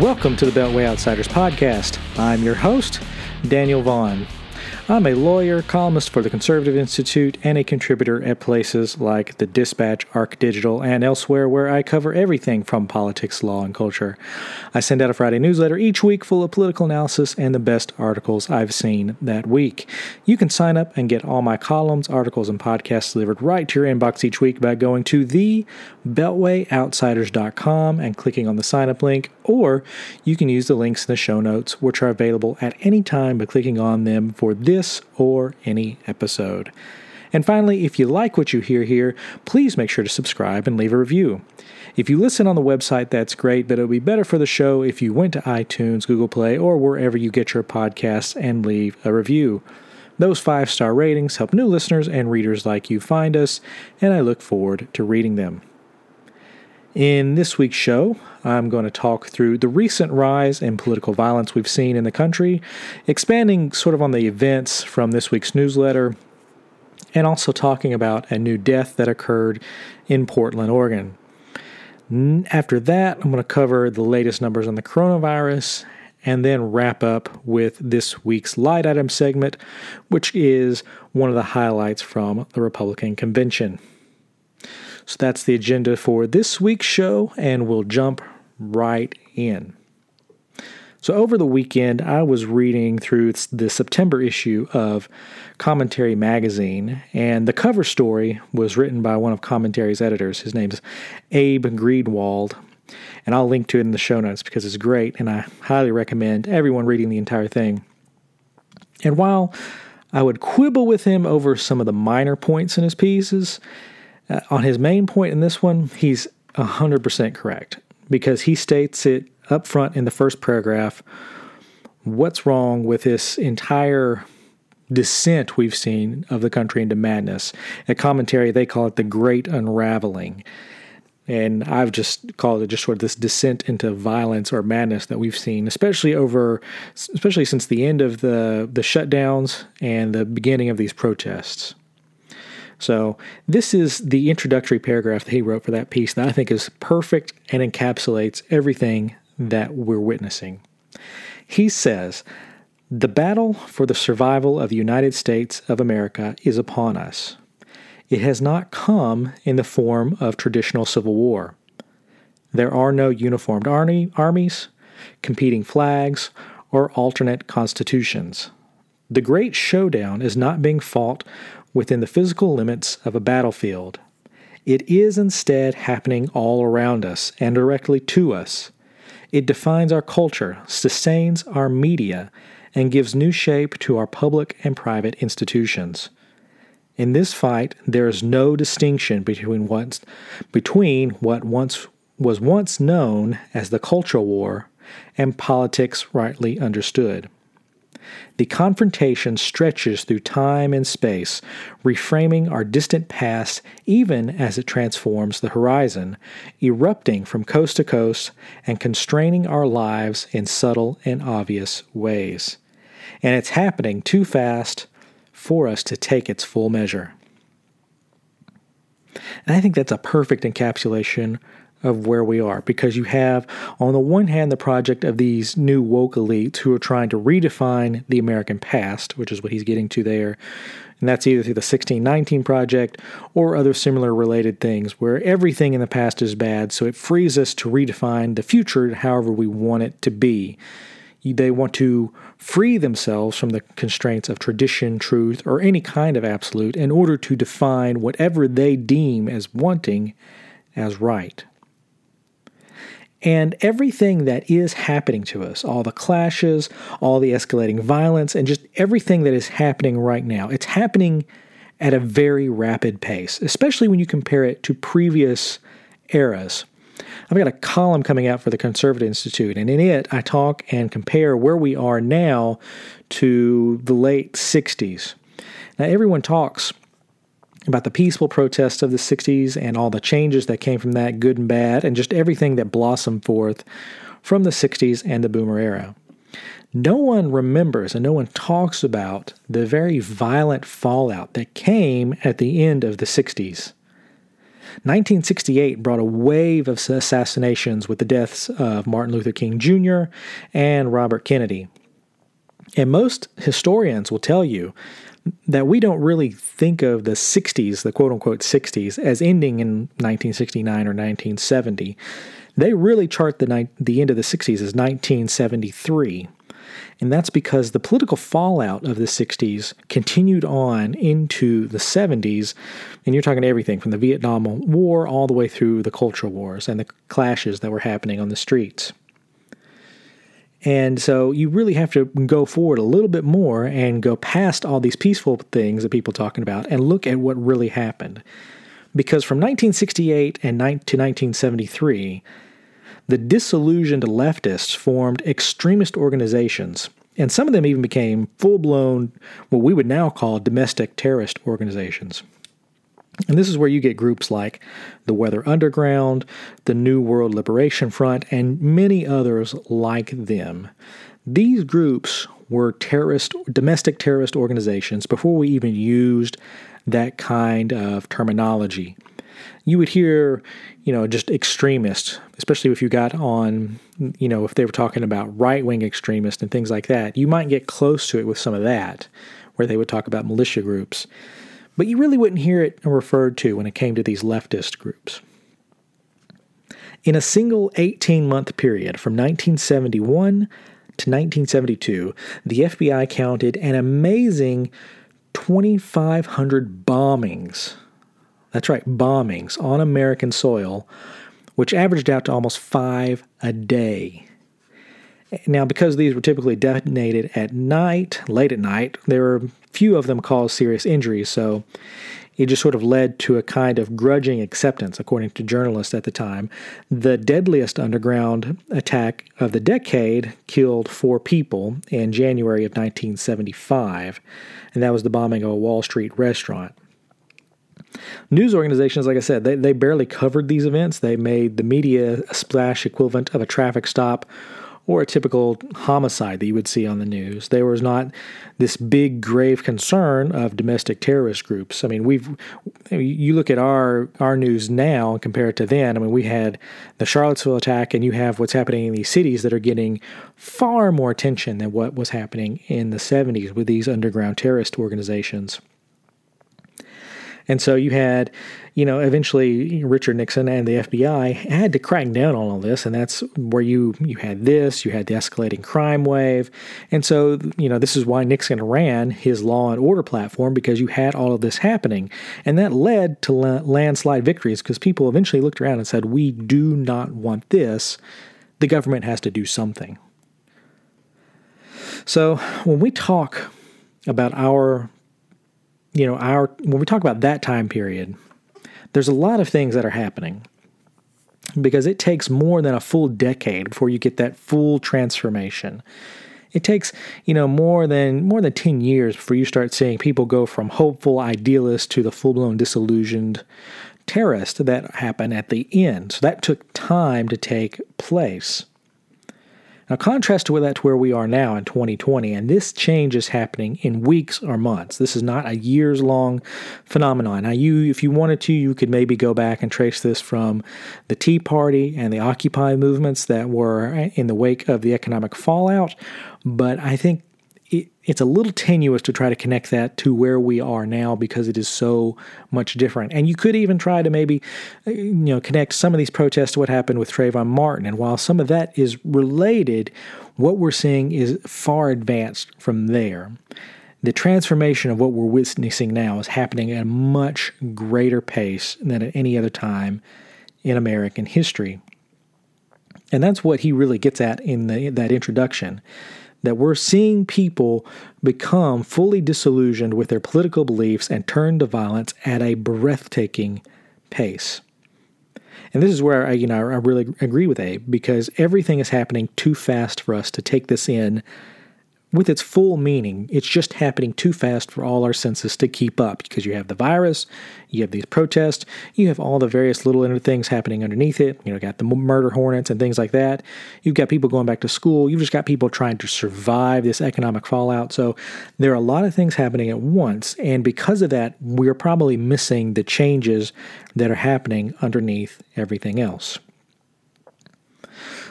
Welcome to the Beltway Outsiders podcast. I'm your host, Daniel Vaughan. I'm a lawyer, columnist for the Conservative Institute, and a contributor at places like the Dispatch, Arc Digital, and elsewhere where I cover everything from politics, law, and culture. I send out a Friday newsletter each week full of political analysis and the best articles I've seen that week. You can sign up and get all my columns, articles, and podcasts delivered right to your inbox each week by going to thebeltwayoutsiders.com and clicking on the sign up link, or you can use the links in the show notes, which are available at any time by clicking on them for this this or any episode. And finally, if you like what you hear here, please make sure to subscribe and leave a review. If you listen on the website, that's great, but it would be better for the show if you went to iTunes, Google Play, or wherever you get your podcasts and leave a review. Those five star ratings help new listeners and readers like you find us, and I look forward to reading them. In this week's show, I'm going to talk through the recent rise in political violence we've seen in the country, expanding sort of on the events from this week's newsletter, and also talking about a new death that occurred in Portland, Oregon. After that, I'm going to cover the latest numbers on the coronavirus and then wrap up with this week's light item segment, which is one of the highlights from the Republican convention. So that's the agenda for this week's show, and we'll jump right in. So, over the weekend, I was reading through the September issue of Commentary Magazine, and the cover story was written by one of Commentary's editors. His name's Abe Greenwald, and I'll link to it in the show notes because it's great, and I highly recommend everyone reading the entire thing. And while I would quibble with him over some of the minor points in his pieces, uh, on his main point in this one, he's 100% correct because he states it up front in the first paragraph what's wrong with this entire descent we've seen of the country into madness. A commentary, they call it the Great Unraveling. And I've just called it just sort of this descent into violence or madness that we've seen, especially over, especially since the end of the the shutdowns and the beginning of these protests. So, this is the introductory paragraph that he wrote for that piece that I think is perfect and encapsulates everything that we're witnessing. He says, The battle for the survival of the United States of America is upon us. It has not come in the form of traditional civil war. There are no uniformed army, armies, competing flags, or alternate constitutions. The great showdown is not being fought within the physical limits of a battlefield. It is instead happening all around us and directly to us. It defines our culture, sustains our media, and gives new shape to our public and private institutions. In this fight, there is no distinction between what, between what once was once known as the cultural war and politics rightly understood. The confrontation stretches through time and space, reframing our distant past even as it transforms the horizon, erupting from coast to coast and constraining our lives in subtle and obvious ways. And it's happening too fast for us to take its full measure. And I think that's a perfect encapsulation of where we are because you have, on the one hand, the project of these new woke elites who are trying to redefine the American past, which is what he's getting to there. And that's either through the 1619 Project or other similar related things where everything in the past is bad, so it frees us to redefine the future however we want it to be. They want to free themselves from the constraints of tradition, truth, or any kind of absolute in order to define whatever they deem as wanting as right. And everything that is happening to us, all the clashes, all the escalating violence, and just everything that is happening right now, it's happening at a very rapid pace, especially when you compare it to previous eras. I've got a column coming out for the Conservative Institute, and in it, I talk and compare where we are now to the late 60s. Now, everyone talks about the peaceful protests of the 60s and all the changes that came from that, good and bad, and just everything that blossomed forth from the 60s and the boomer era. No one remembers and no one talks about the very violent fallout that came at the end of the 60s. 1968 brought a wave of assassinations with the deaths of Martin Luther King Jr. and Robert Kennedy. And most historians will tell you that we don't really think of the 60s, the quote unquote 60s, as ending in 1969 or 1970. They really chart the, ni- the end of the 60s as 1973. And that's because the political fallout of the 60s continued on into the 70s. And you're talking everything from the Vietnam War all the way through the cultural wars and the clashes that were happening on the streets. And so you really have to go forward a little bit more and go past all these peaceful things that people are talking about and look at what really happened. Because from 1968 and to 1973, the disillusioned leftists formed extremist organizations, and some of them even became full blown, what we would now call domestic terrorist organizations. And this is where you get groups like the Weather Underground, the New World Liberation Front, and many others like them. These groups were terrorist, domestic terrorist organizations before we even used that kind of terminology. You would hear, you know, just extremists, especially if you got on, you know, if they were talking about right wing extremists and things like that. You might get close to it with some of that, where they would talk about militia groups but you really wouldn't hear it referred to when it came to these leftist groups. In a single 18 month period from 1971 to 1972, the FBI counted an amazing 2,500 bombings. That's right, bombings on American soil, which averaged out to almost five a day. Now, because these were typically detonated at night, late at night, there were few of them caused serious injuries, so it just sort of led to a kind of grudging acceptance, according to journalists at the time. The deadliest underground attack of the decade killed four people in January of 1975, and that was the bombing of a Wall Street restaurant. News organizations, like I said, they, they barely covered these events. They made the media a splash equivalent of a traffic stop or a typical homicide that you would see on the news. There was not this big grave concern of domestic terrorist groups. I mean, we've you look at our our news now and compare it to then. I mean, we had the Charlottesville attack, and you have what's happening in these cities that are getting far more attention than what was happening in the 70s with these underground terrorist organizations. And so you had, you know, eventually Richard Nixon and the FBI had to crack down on all this, and that's where you you had this, you had the escalating crime wave, and so you know this is why Nixon ran his law and order platform because you had all of this happening, and that led to landslide victories because people eventually looked around and said, "We do not want this. The government has to do something." So when we talk about our you know, our when we talk about that time period, there's a lot of things that are happening because it takes more than a full decade before you get that full transformation. It takes, you know, more than more than 10 years before you start seeing people go from hopeful idealist to the full-blown disillusioned terrorist that happen at the end. So that took time to take place. Now, contrast to that to where we are now in 2020, and this change is happening in weeks or months. This is not a years long phenomenon. Now, you, if you wanted to, you could maybe go back and trace this from the Tea Party and the Occupy movements that were in the wake of the economic fallout. But I think it, it's a little tenuous to try to connect that to where we are now because it is so much different. And you could even try to maybe, uh, you know, connect some of these protests to what happened with Trayvon Martin. And while some of that is related, what we're seeing is far advanced from there. The transformation of what we're witnessing now is happening at a much greater pace than at any other time in American history. And that's what he really gets at in the, that introduction that we're seeing people become fully disillusioned with their political beliefs and turn to violence at a breathtaking pace. And this is where I, you know, I really agree with Abe because everything is happening too fast for us to take this in with its full meaning. It's just happening too fast for all our senses to keep up because you have the virus, you have these protests, you have all the various little things happening underneath it. You know, got the murder hornets and things like that. You've got people going back to school. You've just got people trying to survive this economic fallout. So there are a lot of things happening at once. And because of that, we're probably missing the changes that are happening underneath everything else.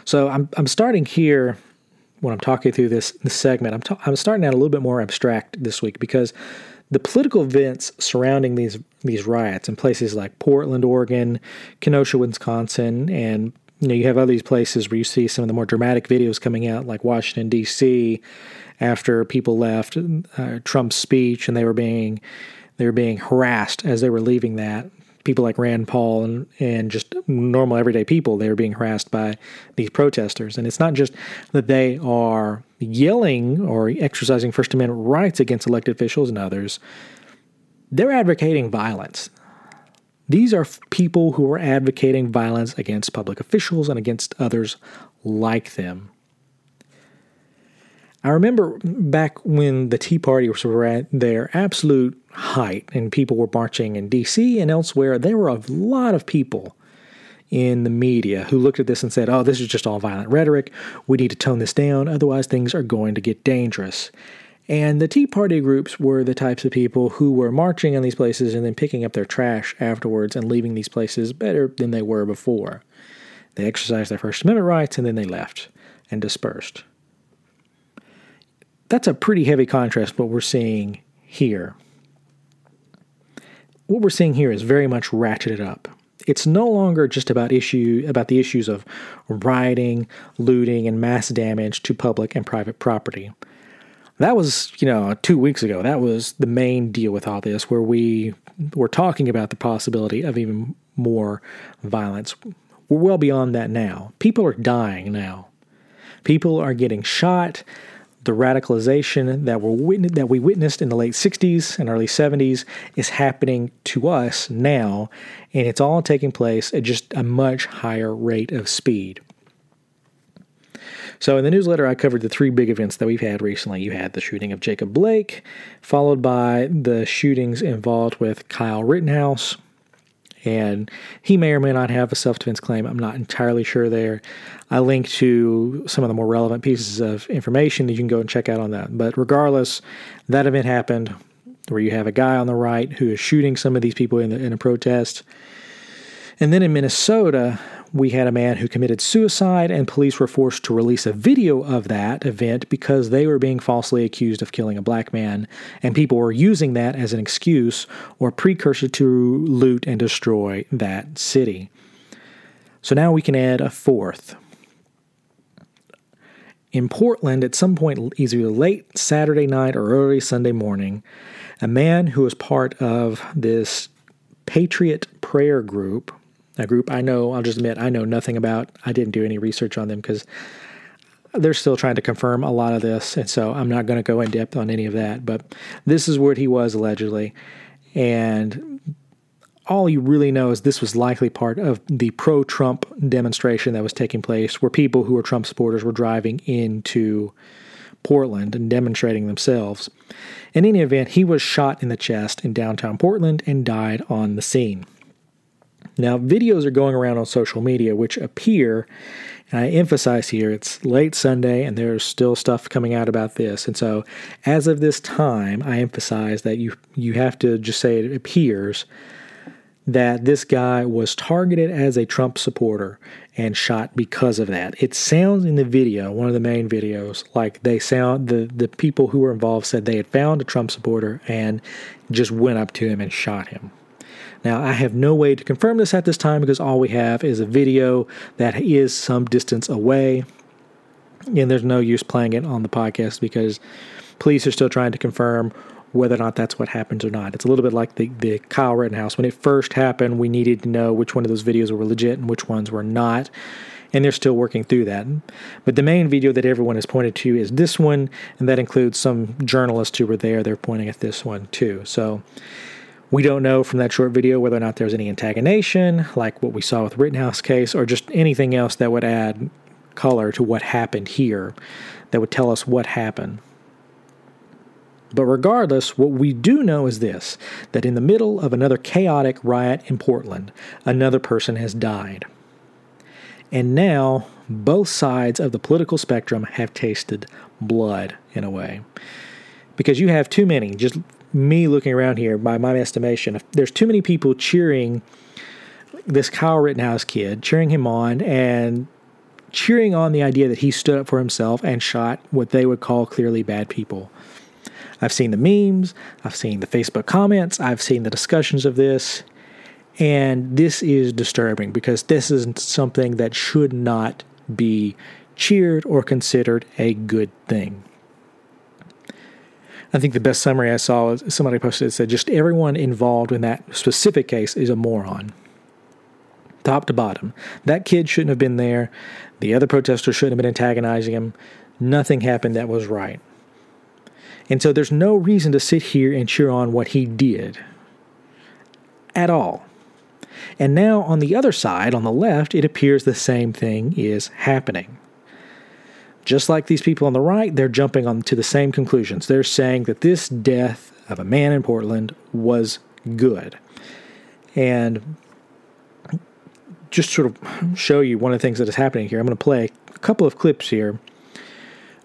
So I'm, I'm starting here when I'm talking through this, this segment, I'm, ta- I'm starting out a little bit more abstract this week because the political events surrounding these these riots in places like Portland, Oregon, Kenosha, Wisconsin, and you know you have other these places where you see some of the more dramatic videos coming out, like Washington D.C. After people left uh, Trump's speech and they were being they were being harassed as they were leaving that people like Rand Paul and, and just normal everyday people, they are being harassed by these protesters. And it's not just that they are yelling or exercising First Amendment rights against elected officials and others, they're advocating violence. These are people who are advocating violence against public officials and against others like them. I remember back when the Tea Party was at their absolute height and people were marching in DC and elsewhere, there were a lot of people in the media who looked at this and said, oh, this is just all violent rhetoric. We need to tone this down, otherwise, things are going to get dangerous. And the Tea Party groups were the types of people who were marching in these places and then picking up their trash afterwards and leaving these places better than they were before. They exercised their First Amendment rights and then they left and dispersed that's a pretty heavy contrast what we're seeing here. What we're seeing here is very much ratcheted up. It's no longer just about issue about the issues of rioting, looting, and mass damage to public and private property. That was, you know, two weeks ago. That was the main deal with all this, where we were talking about the possibility of even more violence. We're well beyond that now. People are dying now. People are getting shot the radicalization that, we that we witnessed in the late 60s and early 70s is happening to us now, and it's all taking place at just a much higher rate of speed. So, in the newsletter, I covered the three big events that we've had recently. You had the shooting of Jacob Blake, followed by the shootings involved with Kyle Rittenhouse, and he may or may not have a self defense claim. I'm not entirely sure there. I link to some of the more relevant pieces of information that you can go and check out on that. But regardless, that event happened where you have a guy on the right who is shooting some of these people in, the, in a protest. And then in Minnesota, we had a man who committed suicide, and police were forced to release a video of that event because they were being falsely accused of killing a black man, and people were using that as an excuse or precursor to loot and destroy that city. So now we can add a fourth. In Portland, at some point, either late Saturday night or early Sunday morning, a man who was part of this Patriot Prayer Group a group I know, I'll just admit, I know nothing about. I didn't do any research on them because they're still trying to confirm a lot of this. And so I'm not going to go in depth on any of that. But this is what he was allegedly. And all you really know is this was likely part of the pro Trump demonstration that was taking place, where people who were Trump supporters were driving into Portland and demonstrating themselves. In any event, he was shot in the chest in downtown Portland and died on the scene. Now, videos are going around on social media which appear, and I emphasize here, it's late Sunday and there's still stuff coming out about this. And so, as of this time, I emphasize that you you have to just say it appears that this guy was targeted as a Trump supporter and shot because of that. It sounds in the video, one of the main videos, like they sound the the people who were involved said they had found a Trump supporter and just went up to him and shot him. Now, I have no way to confirm this at this time because all we have is a video that is some distance away. And there's no use playing it on the podcast because police are still trying to confirm whether or not that's what happens or not. It's a little bit like the, the Kyle Rittenhouse. When it first happened, we needed to know which one of those videos were legit and which ones were not. And they're still working through that. But the main video that everyone has pointed to is this one, and that includes some journalists who were there. They're pointing at this one too. So we don't know from that short video whether or not there's any antagonization, like what we saw with Rittenhouse case, or just anything else that would add color to what happened here, that would tell us what happened. But regardless, what we do know is this that in the middle of another chaotic riot in Portland, another person has died. And now both sides of the political spectrum have tasted blood in a way. Because you have too many, just me looking around here, by my estimation, there's too many people cheering this Kyle Rittenhouse kid, cheering him on and cheering on the idea that he stood up for himself and shot what they would call clearly bad people. I've seen the memes, I've seen the Facebook comments, I've seen the discussions of this, and this is disturbing because this is something that should not be cheered or considered a good thing. I think the best summary I saw was somebody posted it said just everyone involved in that specific case is a moron. Top to bottom. That kid shouldn't have been there. The other protesters shouldn't have been antagonizing him. Nothing happened that was right. And so there's no reason to sit here and cheer on what he did at all. And now on the other side, on the left, it appears the same thing is happening. Just like these people on the right, they're jumping on to the same conclusions. They're saying that this death of a man in Portland was good. And just sort of show you one of the things that is happening here, I'm going to play a couple of clips here.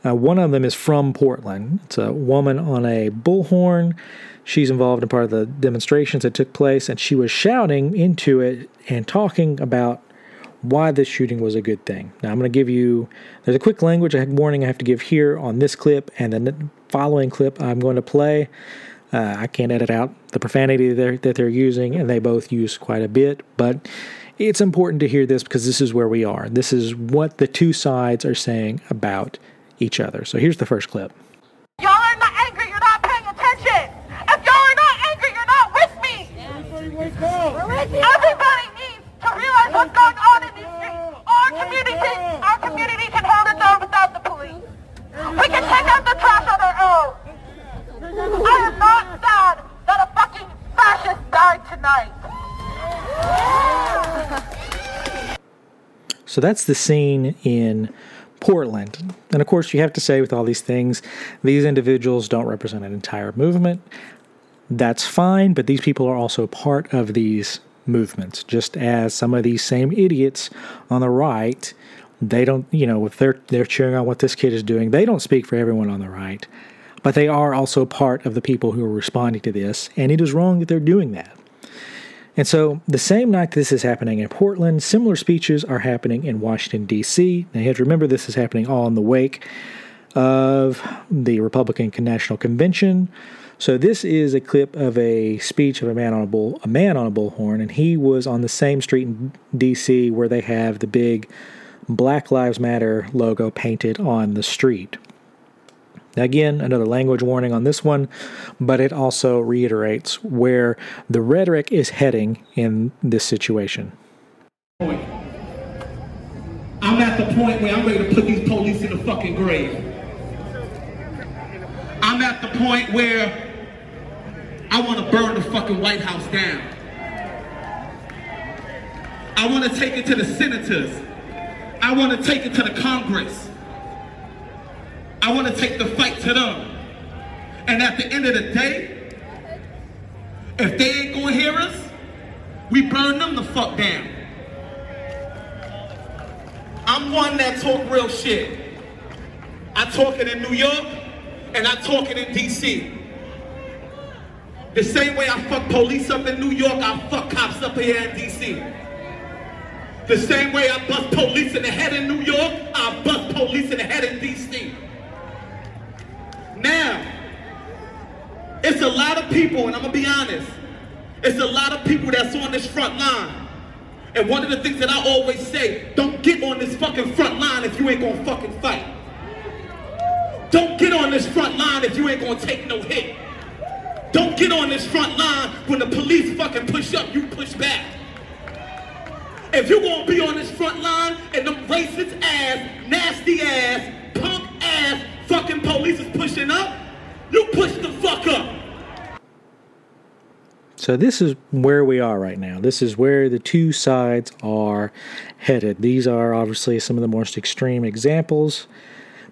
Uh, one of them is from Portland. It's a woman on a bullhorn. She's involved in part of the demonstrations that took place, and she was shouting into it and talking about why this shooting was a good thing. Now, I'm going to give you, there's a quick language warning I have to give here on this clip, and the following clip I'm going to play. Uh, I can't edit out the profanity that they're using, and they both use quite a bit, but it's important to hear this because this is where we are. This is what the two sides are saying about each other. So here's the first clip. Y'all are not angry, you're not paying attention. If y'all are not angry, you're not with me. Everybody needs to realize what's going on in these streets. Our community, can hold its own without the police. We can take out the trash on our own. I am not sad that a fucking fascist died tonight. So that's the scene in Portland. And of course, you have to say with all these things, these individuals don't represent an entire movement. That's fine, but these people are also part of these movements, just as some of these same idiots on the right, they don't, you know, if they're they're cheering on what this kid is doing, they don't speak for everyone on the right. But they are also part of the people who are responding to this, and it is wrong that they're doing that. And so, the same night this is happening in Portland, similar speeches are happening in Washington, D.C. Now, you have to remember this is happening all in the wake of the Republican National Convention. So, this is a clip of a speech of a man on a bull, a man on a bullhorn, and he was on the same street in D.C. where they have the big Black Lives Matter logo painted on the street. Now, Again, another language warning on this one, but it also reiterates where the rhetoric is heading in this situation. I'm at the point where I'm ready to put these police in the fucking grave. I'm at the point where I want to burn the fucking White House down. I want to take it to the senators. I want to take it to the Congress. I want to take the fight to them. And at the end of the day, if they ain't gonna hear us, we burn them the fuck down. I'm one that talk real shit. I talk it in New York and I talk it in DC. The same way I fuck police up in New York, I fuck cops up here in DC. The same way I bust police in the head in New York, I bust police in the head in DC. Now, it's a lot of people, and I'm gonna be honest, it's a lot of people that's on this front line. And one of the things that I always say, don't get on this fucking front line if you ain't gonna fucking fight. Don't get on this front line if you ain't gonna take no hit. Don't get on this front line when the police fucking push up, you push back. If you're gonna be on this front line and them racist ass, nasty ass, punk ass fucking police is pushing up, you push the fuck up. So, this is where we are right now. This is where the two sides are headed. These are obviously some of the most extreme examples,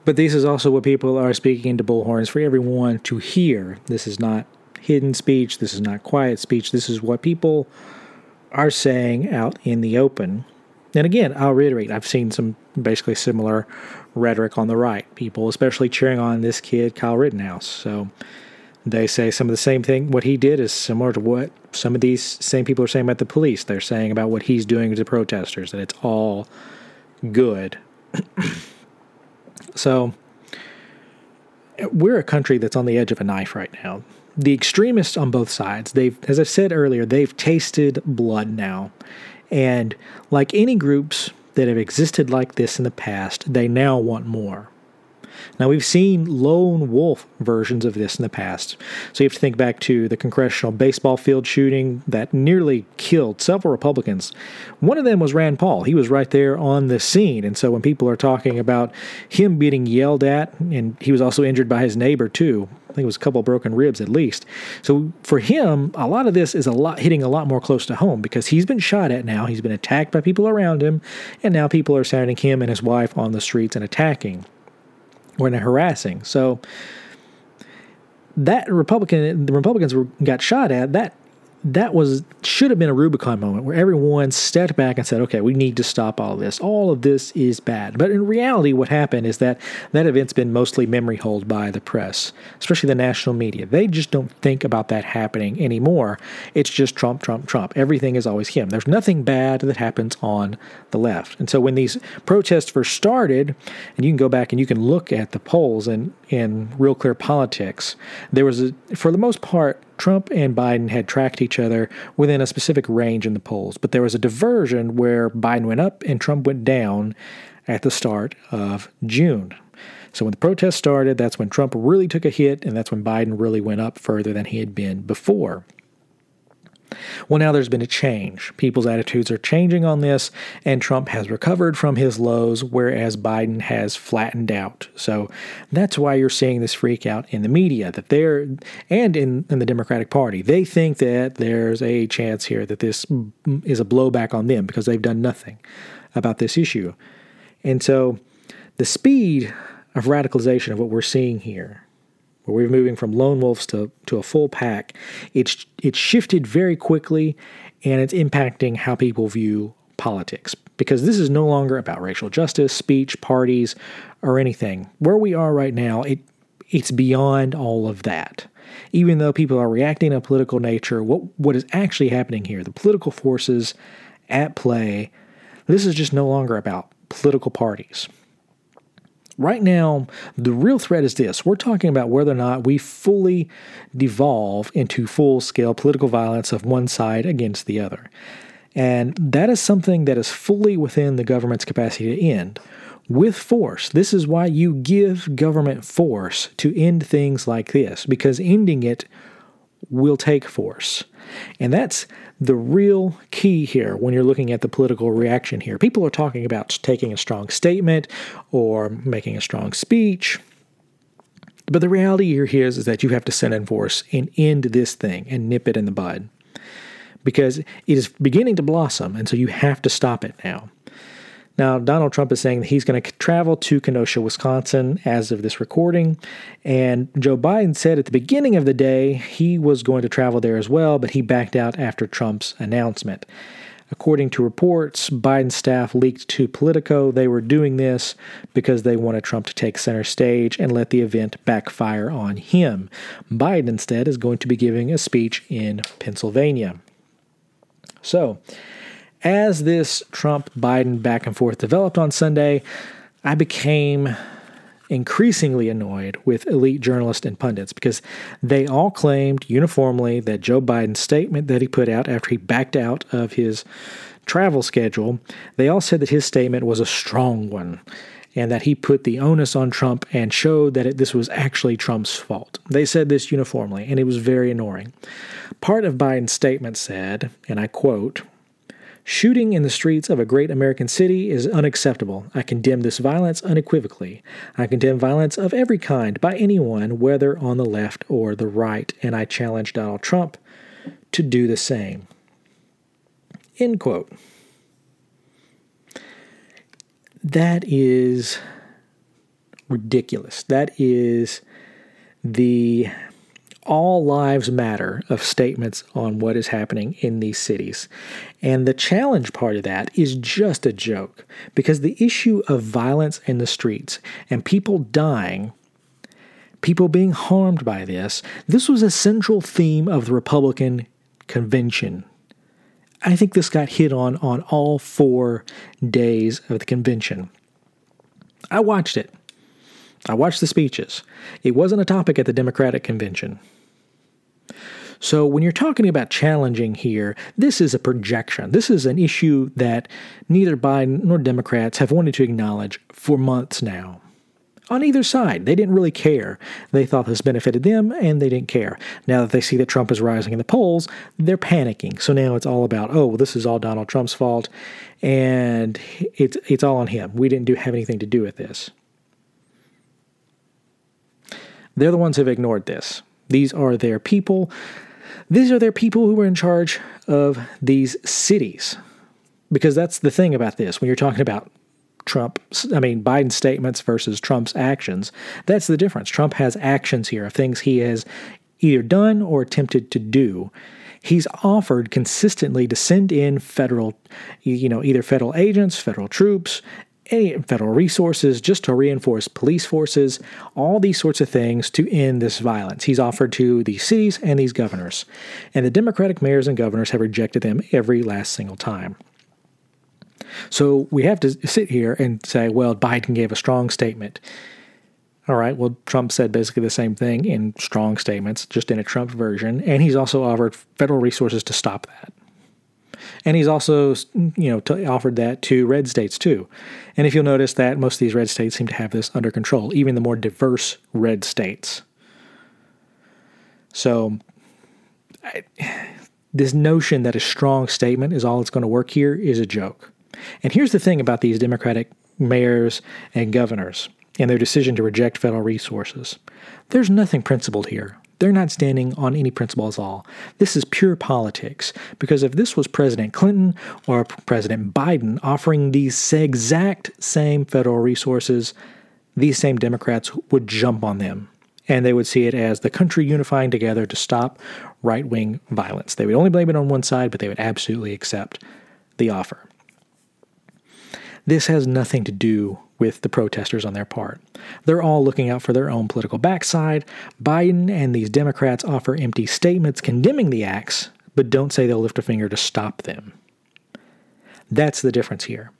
But this is also what people are speaking into bullhorns for everyone to hear. This is not hidden speech. This is not quiet speech. This is what people are saying out in the open. And again, I'll reiterate, I've seen some basically similar rhetoric on the right. People, especially cheering on this kid, Kyle Rittenhouse. So they say some of the same thing. What he did is similar to what some of these same people are saying about the police. They're saying about what he's doing to protesters, that it's all good. so we're a country that's on the edge of a knife right now. The extremists on both sides, they've, as I said earlier, they've tasted blood now. And like any groups that have existed like this in the past, they now want more. Now, we've seen lone wolf versions of this in the past. So you have to think back to the congressional baseball field shooting that nearly killed several Republicans. One of them was Rand Paul. He was right there on the scene. And so when people are talking about him being yelled at, and he was also injured by his neighbor too, I think it was a couple broken ribs at least. So for him, a lot of this is a lot hitting a lot more close to home because he's been shot at now. He's been attacked by people around him, and now people are sounding him and his wife on the streets and attacking or harassing. So that Republican, the Republicans were, got shot at. That that was should have been a Rubicon moment where everyone stepped back and said, "Okay, we need to stop all this. All of this is bad." But in reality, what happened is that that event's been mostly memory hold by the press, especially the national media. They just don't think about that happening anymore. It's just Trump, Trump, Trump. Everything is always him. There's nothing bad that happens on the left. And so when these protests first started, and you can go back and you can look at the polls and in Real Clear Politics, there was a, for the most part Trump and Biden had tracked each other within a specific range in the polls, but there was a diversion where Biden went up and Trump went down at the start of June. So when the protests started, that's when Trump really took a hit, and that's when Biden really went up further than he had been before. Well, now there's been a change. People's attitudes are changing on this, and Trump has recovered from his lows, whereas Biden has flattened out. So that's why you're seeing this freak out in the media that they're, and in, in the Democratic Party. They think that there's a chance here that this is a blowback on them because they've done nothing about this issue. And so the speed of radicalization of what we're seeing here where we're moving from lone wolves to, to a full pack, it's it's shifted very quickly and it's impacting how people view politics because this is no longer about racial justice, speech, parties, or anything. Where we are right now, it it's beyond all of that. Even though people are reacting in political nature, what what is actually happening here, the political forces at play, this is just no longer about political parties. Right now, the real threat is this we're talking about whether or not we fully devolve into full scale political violence of one side against the other. And that is something that is fully within the government's capacity to end with force. This is why you give government force to end things like this, because ending it will take force. And that's the real key here when you're looking at the political reaction here. People are talking about taking a strong statement or making a strong speech. But the reality here is, is that you have to send in force and end this thing and nip it in the bud because it is beginning to blossom, and so you have to stop it now. Now, Donald Trump is saying that he's going to travel to Kenosha, Wisconsin as of this recording. And Joe Biden said at the beginning of the day he was going to travel there as well, but he backed out after Trump's announcement. According to reports, Biden's staff leaked to Politico they were doing this because they wanted Trump to take center stage and let the event backfire on him. Biden instead is going to be giving a speech in Pennsylvania. So, as this Trump Biden back and forth developed on Sunday, I became increasingly annoyed with elite journalists and pundits because they all claimed uniformly that Joe Biden's statement that he put out after he backed out of his travel schedule, they all said that his statement was a strong one and that he put the onus on Trump and showed that it, this was actually Trump's fault. They said this uniformly, and it was very annoying. Part of Biden's statement said, and I quote, Shooting in the streets of a great American city is unacceptable. I condemn this violence unequivocally. I condemn violence of every kind by anyone, whether on the left or the right, and I challenge Donald Trump to do the same. End quote. That is ridiculous. That is the all lives matter of statements on what is happening in these cities. And the challenge part of that is just a joke because the issue of violence in the streets and people dying, people being harmed by this, this was a central theme of the Republican convention. I think this got hit on on all four days of the convention. I watched it. I watched the speeches. It wasn't a topic at the Democratic convention. So, when you're talking about challenging here, this is a projection. This is an issue that neither Biden nor Democrats have wanted to acknowledge for months now. On either side, they didn't really care. They thought this benefited them, and they didn't care. Now that they see that Trump is rising in the polls, they're panicking. So now it's all about, oh, well, this is all Donald Trump's fault, and it's it's all on him. We didn't do have anything to do with this. They're the ones who've ignored this. These are their people. These are their people who were in charge of these cities. Because that's the thing about this. When you're talking about Trump, I mean, Biden's statements versus Trump's actions, that's the difference. Trump has actions here of things he has either done or attempted to do. He's offered consistently to send in federal, you know, either federal agents, federal troops, any federal resources just to reinforce police forces, all these sorts of things to end this violence. He's offered to these cities and these governors. And the Democratic mayors and governors have rejected them every last single time. So we have to sit here and say, well, Biden gave a strong statement. All right, well, Trump said basically the same thing in strong statements, just in a Trump version. And he's also offered federal resources to stop that. And he's also, you know, t- offered that to red states too. And if you'll notice that most of these red states seem to have this under control, even the more diverse red states. So, I, this notion that a strong statement is all that's going to work here is a joke. And here's the thing about these Democratic mayors and governors and their decision to reject federal resources there's nothing principled here. They're not standing on any principles at all. This is pure politics. Because if this was President Clinton or President Biden offering these exact same federal resources, these same Democrats would jump on them. And they would see it as the country unifying together to stop right wing violence. They would only blame it on one side, but they would absolutely accept the offer. This has nothing to do with the protesters on their part. They're all looking out for their own political backside. Biden and these Democrats offer empty statements condemning the acts, but don't say they'll lift a finger to stop them. That's the difference here.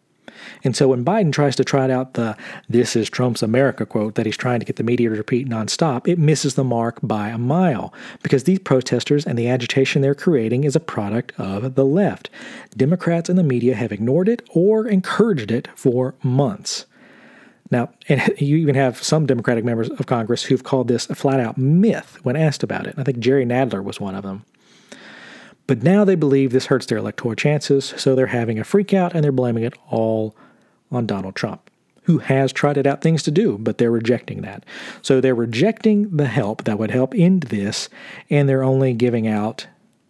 And so when Biden tries to trot out the this is Trump's America quote that he's trying to get the media to repeat nonstop, it misses the mark by a mile because these protesters and the agitation they're creating is a product of the left. Democrats and the media have ignored it or encouraged it for months. Now, and you even have some Democratic members of Congress who've called this a flat out myth when asked about it. I think Jerry Nadler was one of them. But now they believe this hurts their electoral chances, so they're having a freak out and they're blaming it all on Donald Trump, who has trotted out things to do, but they're rejecting that. So they're rejecting the help that would help end this, and they're only giving out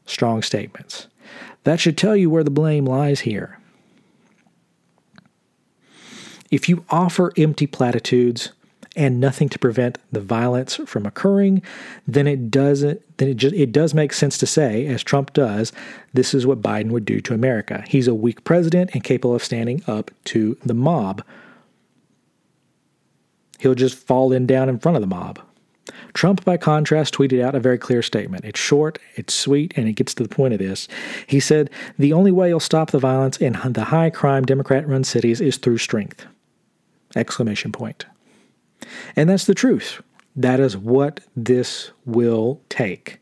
strong statements. That should tell you where the blame lies here. If you offer empty platitudes and nothing to prevent the violence from occurring, then it doesn't then it just it does make sense to say, as Trump does, this is what Biden would do to America. He's a weak president and capable of standing up to the mob. He'll just fall in down in front of the mob. Trump, by contrast, tweeted out a very clear statement. It's short, it's sweet, and it gets to the point of this. He said, The only way you'll stop the violence in the high crime Democrat run cities is through strength. Exclamation point. And that's the truth. That is what this will take.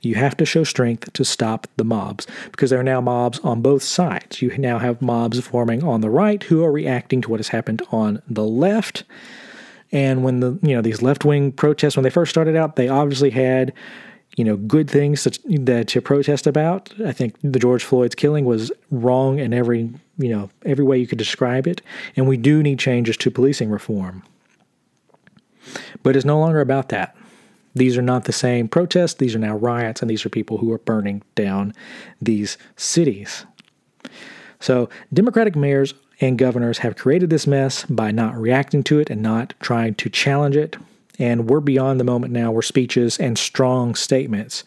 You have to show strength to stop the mobs because there are now mobs on both sides. You now have mobs forming on the right who are reacting to what has happened on the left. And when the you know these left wing protests when they first started out, they obviously had you know good things to, that to protest about. I think the George Floyd's killing was wrong in every you know every way you could describe it, and we do need changes to policing reform. But it's no longer about that. These are not the same protests, these are now riots, and these are people who are burning down these cities. So, Democratic mayors And governors have created this mess by not reacting to it and not trying to challenge it. And we're beyond the moment now where speeches and strong statements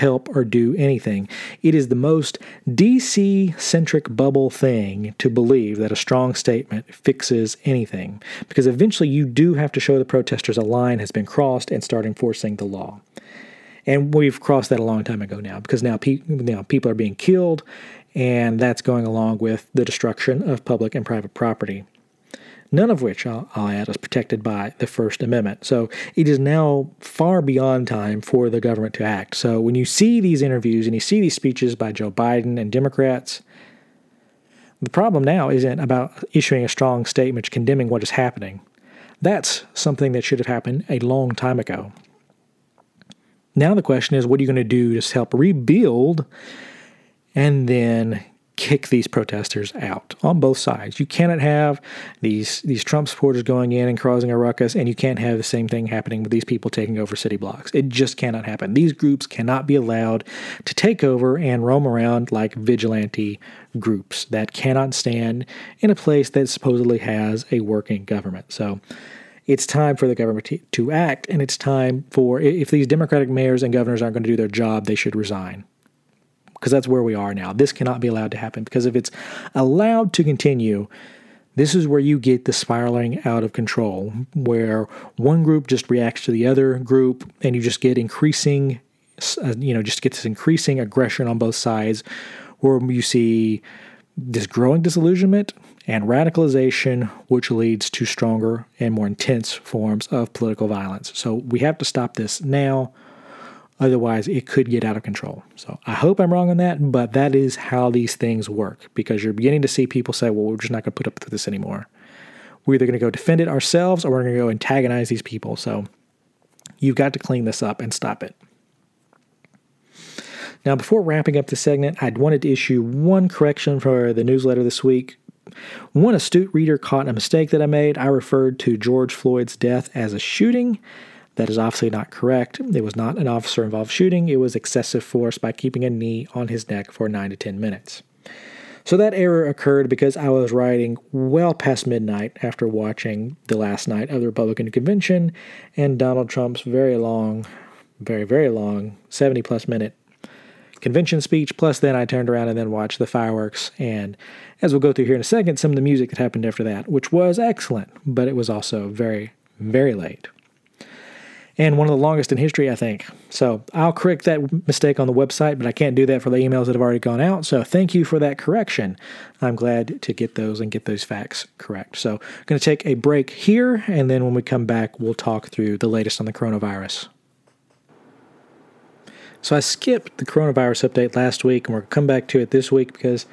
help or do anything. It is the most DC centric bubble thing to believe that a strong statement fixes anything, because eventually you do have to show the protesters a line has been crossed and start enforcing the law. And we've crossed that a long time ago now, because now, pe- now people are being killed, and that's going along with the destruction of public and private property none of which, I'll, I'll, add, is protected by the First Amendment. So it is now far beyond time for the government to act. So when you see these interviews and you see these speeches by Joe Biden and Democrats, the problem now isn't about issuing a strong statement condemning what is happening. That's something that should have happened a long time ago. Now the question is, what are you going to do to help rebuild and then kick these protesters out on both sides. You cannot have these these Trump supporters going in and causing a ruckus, and you can't have the same thing happening with these people taking over city blocks. It just cannot happen. These groups cannot be allowed to take over and roam around like vigilante groups that cannot stand in a place that supposedly has a working government. So it's time for the government to, to act, and it's time for if these Democratic mayors and governors aren't going to do their job, they should resign because that's where we are now. This cannot be allowed to happen because if it's allowed to continue, this is where you get the spiraling out of control, where one group just reacts to the other group, and you just get increasing, uh, you know, just get this increasing aggression on both sides, where you see this growing disillusionment and radicalization, which leads to stronger and more intense forms of political violence. So we have to stop this now Otherwise, it could get out of control. So I hope I'm wrong on that, but that is how these things work because you're beginning to see people say, well, we're just not going to put up with this anymore. We're either going to go defend it ourselves or we're going to go antagonize these people. So you've got to clean this up and stop it. Now, before wrapping up the segment, I'd wanted to issue one correction for the newsletter this week. One astute reader caught a mistake that I made. I referred to George Floyd's death as a shooting. That is obviously not correct. It was not an officer involved shooting, it was excessive force by keeping a knee on his neck for 9 to 10 minutes. So that error occurred because I was writing well past midnight after watching the last night of the Republican convention and Donald Trump's very long, very, very long, 70 plus minute convention speech. Plus, then I turned around and then watched the fireworks. And as we'll go through here in a second, some of the music that happened after that, which was excellent, but it was also very, very late and one of the longest in history, I think. So I'll correct that mistake on the website, but I can't do that for the emails that have already gone out. So thank you for that correction. I'm glad to get those and get those facts correct. So I'm going to take a break here, and then when we come back, we'll talk through the latest on the coronavirus. So I skipped the coronavirus update last week, and we're going to come back to it this week because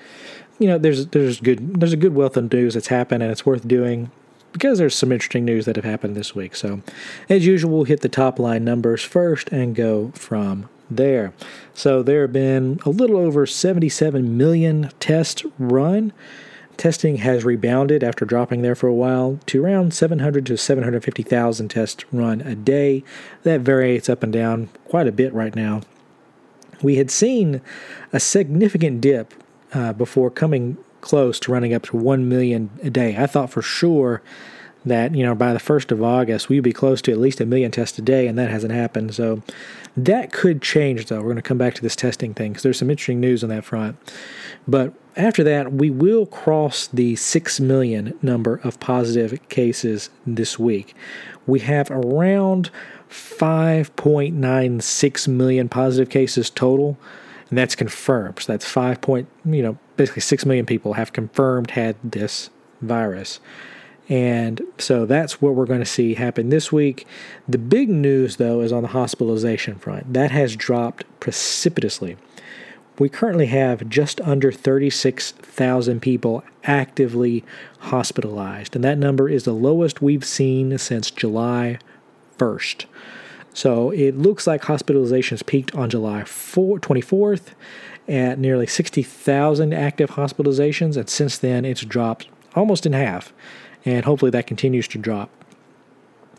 you know there's there's good there's a good wealth of news that's happened, and it's worth doing because there's some interesting news that have happened this week. So, as usual, we'll hit the top line numbers first and go from there. So, there have been a little over 77 million tests run. Testing has rebounded after dropping there for a while to around 700 to 750,000 tests run a day. That varies up and down quite a bit right now. We had seen a significant dip uh, before coming close to running up to 1 million a day. I thought for sure that, you know, by the 1st of August, we'd be close to at least a million tests a day, and that hasn't happened. So that could change, though. We're going to come back to this testing thing because there's some interesting news on that front. But after that, we will cross the 6 million number of positive cases this week. We have around 5.96 million positive cases total and that's confirmed. So that's five point, you know, basically six million people have confirmed had this virus. And so that's what we're going to see happen this week. The big news, though, is on the hospitalization front. That has dropped precipitously. We currently have just under 36,000 people actively hospitalized, and that number is the lowest we've seen since July 1st. So it looks like hospitalizations peaked on July 4, 24th at nearly 60,000 active hospitalizations, and since then it's dropped almost in half. And hopefully that continues to drop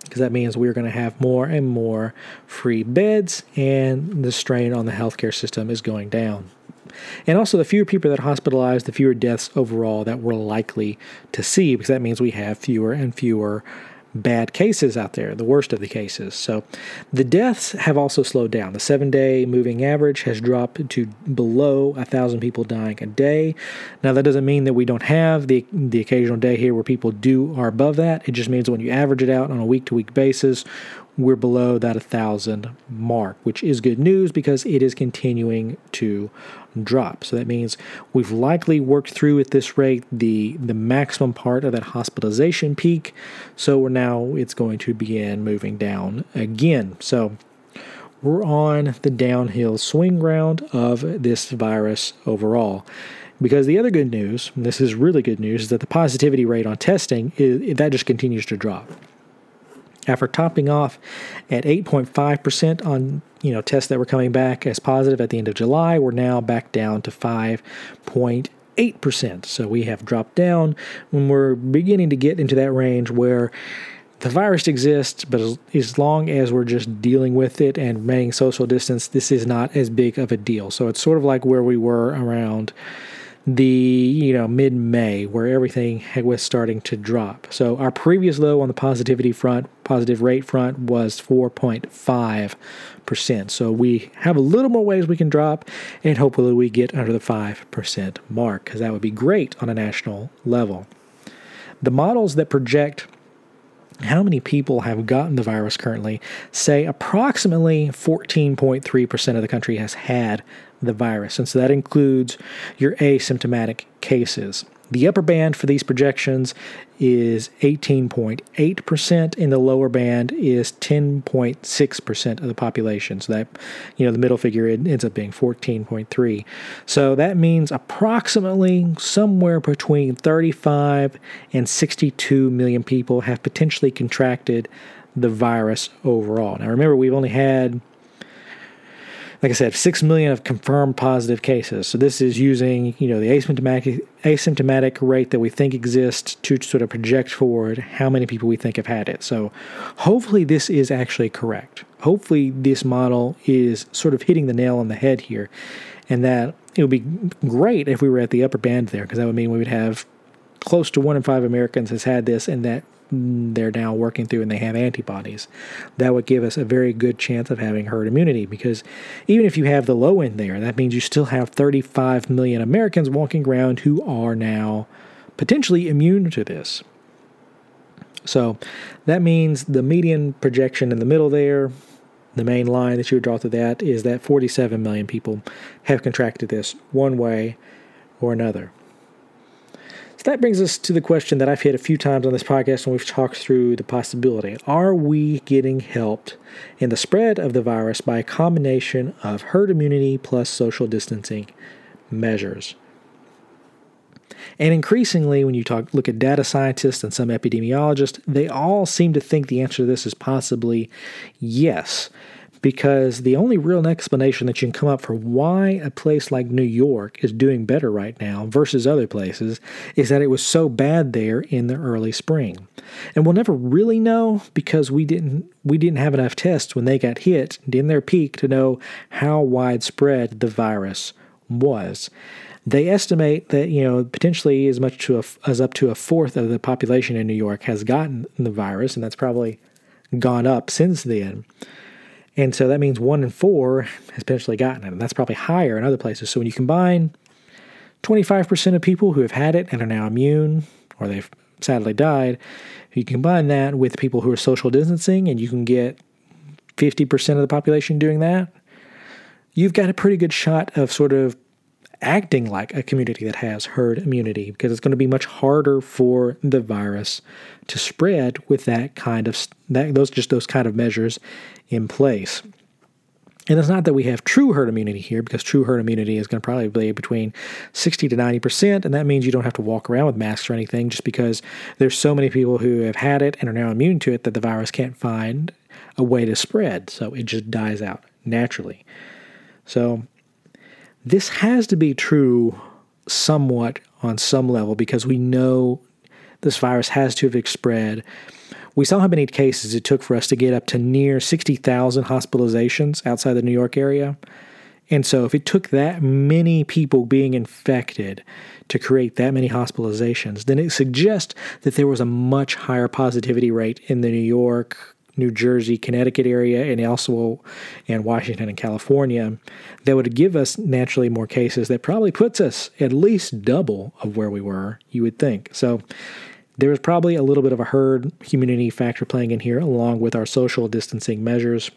because that means we're going to have more and more free beds, and the strain on the healthcare system is going down. And also, the fewer people that are hospitalized, the fewer deaths overall that we're likely to see, because that means we have fewer and fewer bad cases out there, the worst of the cases. So the deaths have also slowed down. The seven day moving average has dropped to below a thousand people dying a day. Now that doesn't mean that we don't have the the occasional day here where people do are above that. It just means when you average it out on a week to week basis, we're below that 1,000 mark, which is good news because it is continuing to drop. So that means we've likely worked through at this rate the, the maximum part of that hospitalization peak. So we're now it's going to begin moving down again. So we're on the downhill swing ground of this virus overall. Because the other good news, this is really good news, is that the positivity rate on testing is that just continues to drop after topping off at 8.5% on you know tests that were coming back as positive at the end of July, we're now back down to 5.8%. So we have dropped down when we're beginning to get into that range where the virus exists, but as, long as we're just dealing with it and remaining social distance, this is not as big of a deal. So it's sort of like where we were around the you know mid May where everything was starting to drop. So our previous low on the positivity front, positive rate front was 4.5 percent. So we have a little more ways we can drop, and hopefully we get under the five percent mark because that would be great on a national level. The models that project how many people have gotten the virus currently say approximately 14.3% of the country has had the virus. And so that includes your asymptomatic cases. The upper band for these projections is 18.8%, and the lower band is 10.6% of the population. So that, you know, the middle figure ends up being 14.3. So that means approximately somewhere between 35 and 62 million people have potentially contracted the virus overall. Now remember, we've only had like I said, six million of confirmed positive cases. So this is using you know the asymptomatic asymptomatic rate that we think exists to sort of project forward how many people we think have had it. So hopefully this is actually correct. Hopefully this model is sort of hitting the nail on the head here, and that it would be great if we were at the upper band there because that would mean we would have close to one in five Americans has had this, and that they're now working through and they have antibodies. That would give us a very good chance of having herd immunity because even if you have the low end there, that means you still have 35 million Americans walking around who are now potentially immune to this. So that means the median projection in the middle there, the main line that you would draw through that, is that 47 million people have contracted this one way or another. So that brings us to the question that I've hit a few times on this podcast when we've talked through the possibility. Are we getting helped in the spread of the virus by a combination of herd immunity plus social distancing measures? And increasingly, when you talk, look at data scientists and some epidemiologists, they all seem to think the answer to this is possibly yes because the only real explanation that you can come up for why a place like New York is doing better right now versus other places is that it was so bad there in the early spring. And we'll never really know because we didn't we didn't have enough tests when they got hit in their peak to know how widespread the virus was. They estimate that you know potentially as much to a, as up to a fourth of the population in New York has gotten the virus, and that's probably gone up since then. And so that means one in four has potentially gotten it. And that's probably higher in other places. So when you combine 25% of people who have had it and are now immune, or they've sadly died, you combine that with people who are social distancing and you can get 50% of the population doing that, you've got a pretty good shot of sort of acting like a community that has herd immunity because it's going to be much harder for the virus to spread with that kind of that those just those kind of measures in place. And it's not that we have true herd immunity here, because true herd immunity is going to probably be between 60 to 90%, and that means you don't have to walk around with masks or anything just because there's so many people who have had it and are now immune to it that the virus can't find a way to spread. So it just dies out naturally. So this has to be true somewhat on some level because we know this virus has to have spread. We saw how many cases it took for us to get up to near 60,000 hospitalizations outside the New York area. And so, if it took that many people being infected to create that many hospitalizations, then it suggests that there was a much higher positivity rate in the New York, New Jersey, Connecticut area, and also in Washington and California that would give us naturally more cases that probably puts us at least double of where we were, you would think. So there was probably a little bit of a herd immunity factor playing in here, along with our social distancing measures.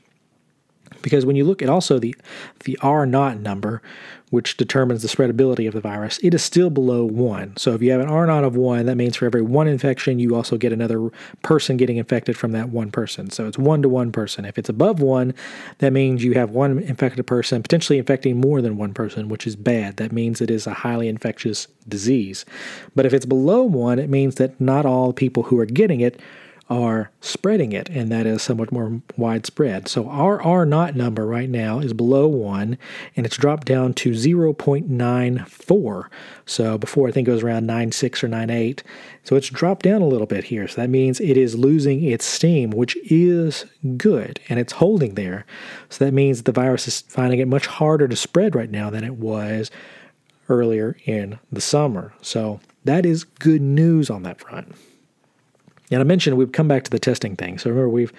Because when you look at also the the R naught number, which determines the spreadability of the virus, it is still below one. So if you have an R naught of one, that means for every one infection, you also get another person getting infected from that one person. So it's one to one person. If it's above one, that means you have one infected person potentially infecting more than one person, which is bad. That means it is a highly infectious disease. But if it's below one, it means that not all people who are getting it are spreading it, and that is somewhat more widespread. So our R naught number right now is below 1, and it's dropped down to 0.94. So before I think it was around 9.6 or 9.8. So it's dropped down a little bit here. So that means it is losing its steam, which is good, and it's holding there. So that means the virus is finding it much harder to spread right now than it was earlier in the summer. So that is good news on that front. And I mentioned we've come back to the testing thing. So remember, we've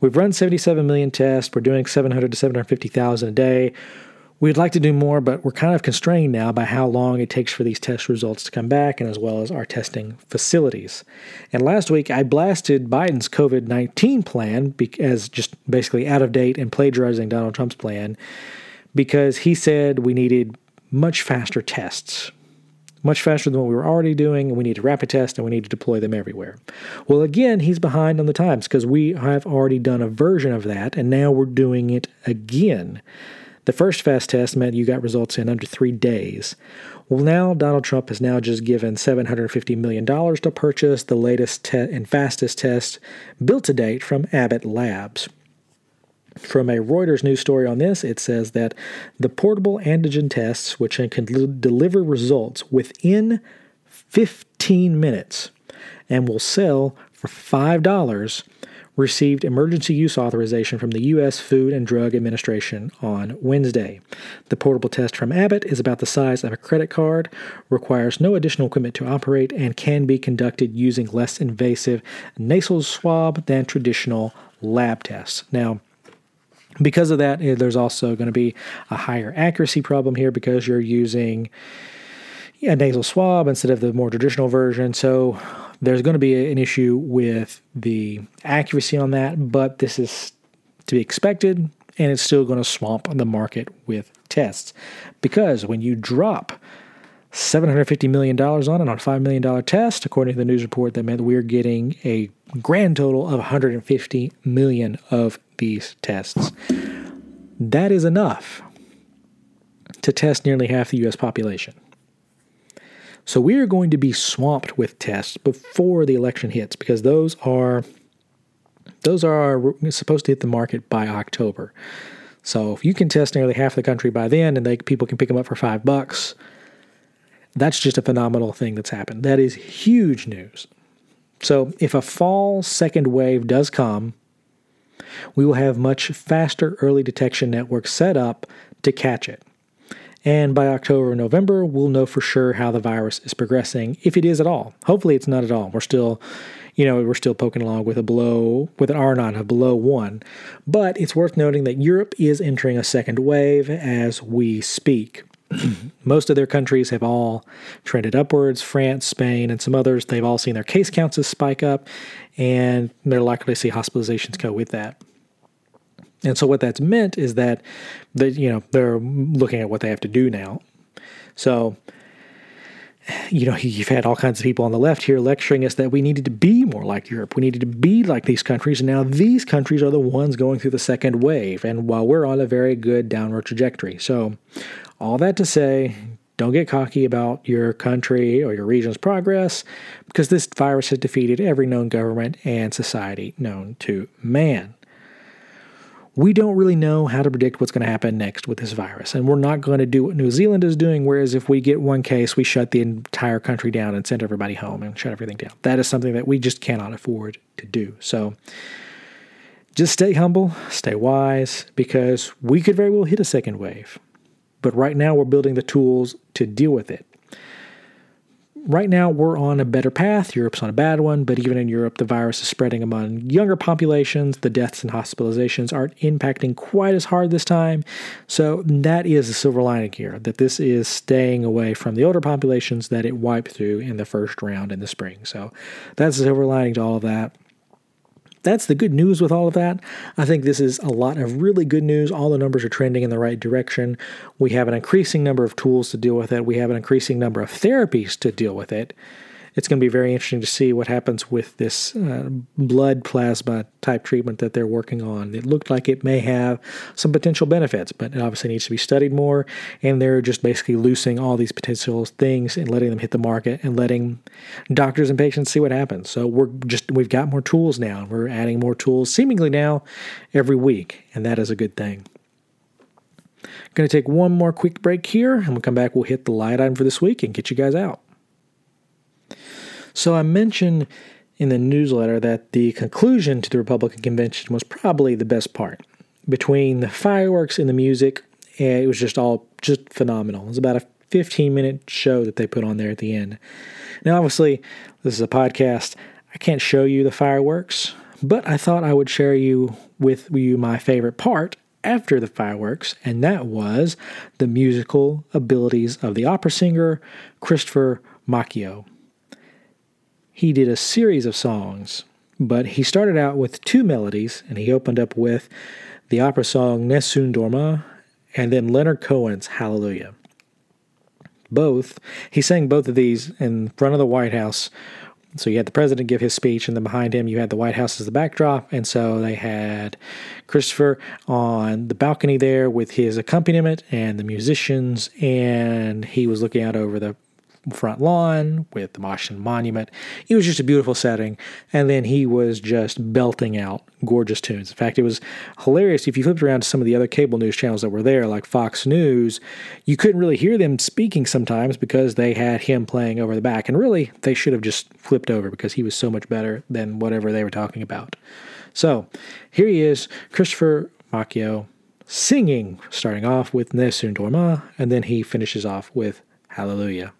we've run 77 million tests. We're doing 700 to 750,000 a day. We'd like to do more, but we're kind of constrained now by how long it takes for these test results to come back, and as well as our testing facilities. And last week, I blasted Biden's COVID 19 plan as just basically out of date and plagiarizing Donald Trump's plan because he said we needed much faster tests much faster than what we were already doing, and we need to rapid test and we need to deploy them everywhere. Well, again, he's behind on the times because we have already done a version of that, and now we're doing it again. The first fast test meant you got results in under three days. Well, now Donald Trump has now just given $750 million to purchase the latest te- and fastest test built to date from Abbott Labs. From a Reuters news story on this, it says that the portable antigen tests, which can deliver results within 15 minutes and will sell for $5, received emergency use authorization from the U.S. Food and Drug Administration on Wednesday. The portable test from Abbott is about the size of a credit card, requires no additional equipment to operate, and can be conducted using less invasive nasal swab than traditional lab tests. Now, because of that, eh, there's also going to be a higher accuracy problem here because you're using a nasal swab instead of the more traditional version. So there's going to be an issue with the accuracy on that, but this is to be expected and it's still going to swamp the market with tests because when you drop $750 million on it on a $5 million test, according to the news report, that meant we're getting a grand total of 150 million of these tests. That is enough to test nearly half the US population. So we are going to be swamped with tests before the election hits because those are those are supposed to hit the market by October. So if you can test nearly half the country by then and they, people can pick them up for 5 bucks, that's just a phenomenal thing that's happened. That is huge news. So if a fall second wave does come, we will have much faster early detection networks set up to catch it. And by October or November, we'll know for sure how the virus is progressing, if it is at all. Hopefully, it's not at all. We're still, you know, we're still poking along with a below, with an R naught of below one. But it's worth noting that Europe is entering a second wave as we speak. Most of their countries have all trended upwards. France, Spain, and some others, they've all seen their case counts spike up, and they're likely to see hospitalizations go with that. And so what that's meant is that the, you know they're looking at what they have to do now. So you know you've had all kinds of people on the left here lecturing us that we needed to be more like Europe. We needed to be like these countries. And now these countries are the ones going through the second wave, and while we're on a very good downward trajectory. So all that to say, don't get cocky about your country or your region's progress because this virus has defeated every known government and society known to man we don't really know how to predict what's going to happen next with this virus. And we're not going to do what New Zealand is doing, whereas if we get one case, we shut the entire country down and send everybody home and shut everything down. That is something that we just cannot afford to do. So just stay humble, stay wise, because we could very well hit a second wave. But right now we're building the tools to deal with it right now we're on a better path. Europe's on a bad one, but even in Europe, the virus is spreading among younger populations. The deaths and hospitalizations aren't impacting quite as hard this time. So that is the silver lining here that this is staying away from the older populations that it wiped through in the first round in the spring. So that's the silver lining to all of that that's the good news with all of that. I think this is a lot of really good news. All the numbers are trending in the right direction. We have an increasing number of tools to deal with it. We have an increasing number of therapies to deal with it it's going to be very interesting to see what happens with this uh, blood plasma type treatment that they're working on. It looked like it may have some potential benefits, but it obviously needs to be studied more. And they're just basically loosing all these potential things and letting them hit the market and letting doctors and patients see what happens. So we're just we've got more tools now. We're adding more tools seemingly now every week, and that is a good thing. Going to take one more quick break here, and we'll come back. We'll hit the light item for this week and get you guys out. So I mentioned in the newsletter that the conclusion to the Republican convention was probably the best part. Between the fireworks and the music, eh, it was just all just phenomenal. It was about a 15 minute show that they put on there at the end. Now, obviously, this is a podcast. I can't show you the fireworks, but I thought I would share you with you my favorite part after the fireworks, and that was the musical abilities of the opera singer Christopher Macchio. He did a series of songs, but he started out with two melodies, and he opened up with the opera song Nessun Dorma and then Leonard Cohen's Hallelujah. Both, he sang both of these in front of the White House. So you had the president give his speech, and then behind him you had the White House as the backdrop. And so they had Christopher on the balcony there with his accompaniment and the musicians, and he was looking out over the front lawn with the Washington Monument. It was just a beautiful setting. And then he was just belting out gorgeous tunes. In fact, it was hilarious. If you flipped around to some of the other cable news channels that were there, like Fox News, you couldn't really hear them speaking sometimes because they had him playing over the back. And really, they should have just flipped over because he was so much better than whatever they were talking about. So here he is, Christopher Macchio, singing, starting off with Nessun Dorma, and then he finishes off with Hallelujah.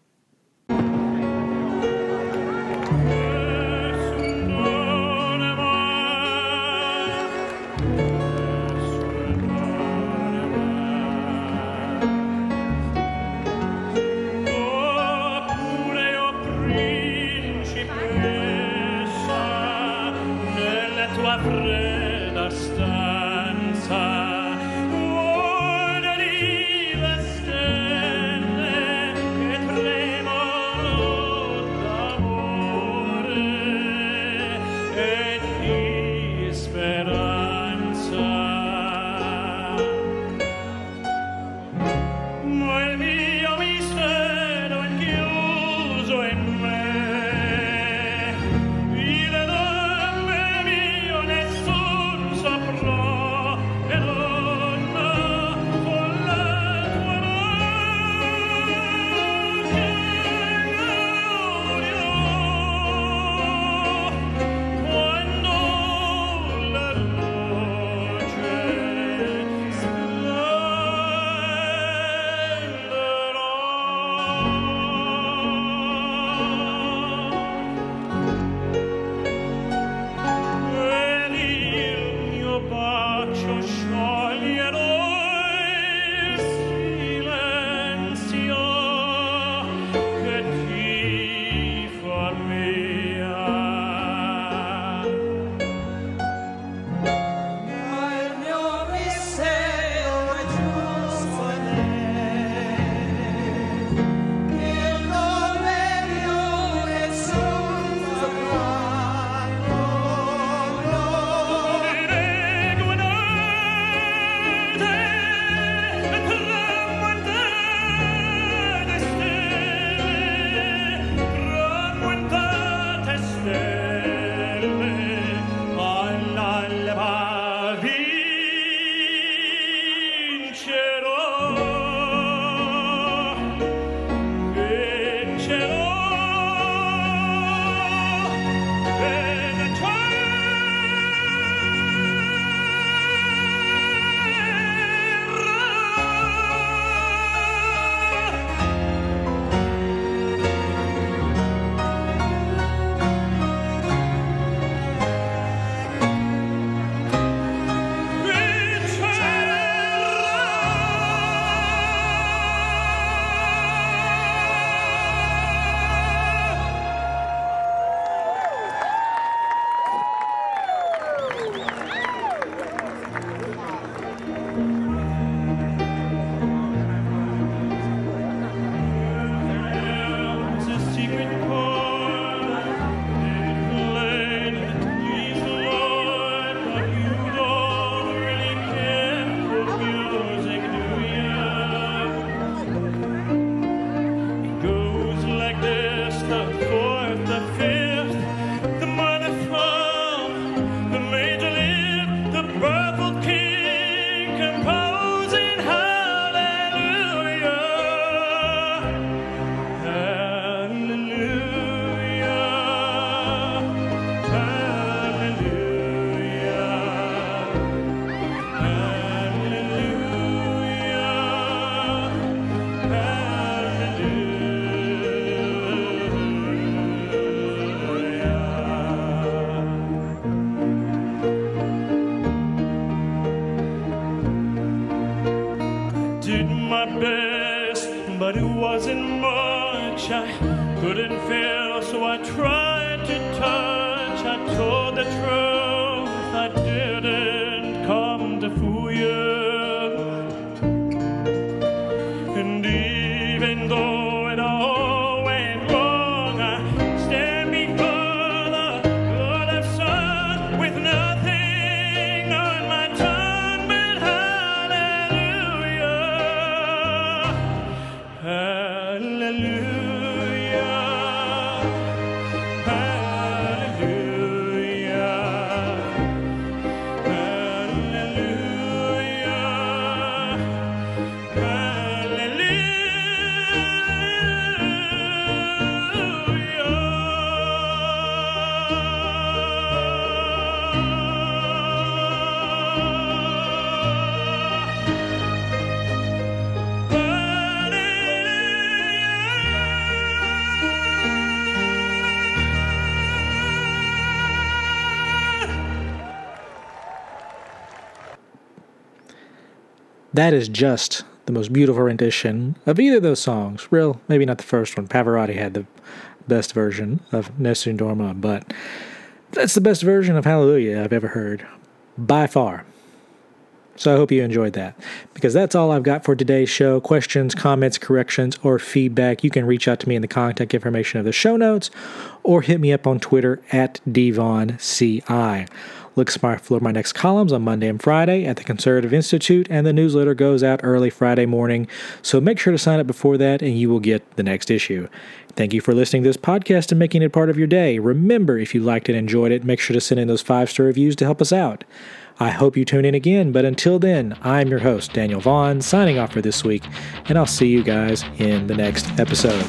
That is just the most beautiful rendition of either of those songs. Real, maybe not the first one. Pavarotti had the best version of Nessun Dorma, but that's the best version of Hallelujah I've ever heard, by far. So I hope you enjoyed that. Because that's all I've got for today's show. Questions, comments, corrections, or feedback, you can reach out to me in the contact information of the show notes or hit me up on Twitter at dvaughanCI. Look for my next columns on Monday and Friday at the Conservative Institute, and the newsletter goes out early Friday morning, so make sure to sign up before that and you will get the next issue. Thank you for listening to this podcast and making it part of your day. Remember, if you liked it and enjoyed it, make sure to send in those five star reviews to help us out. I hope you tune in again, but until then, I'm your host, Daniel Vaughan, signing off for this week, and I'll see you guys in the next episode.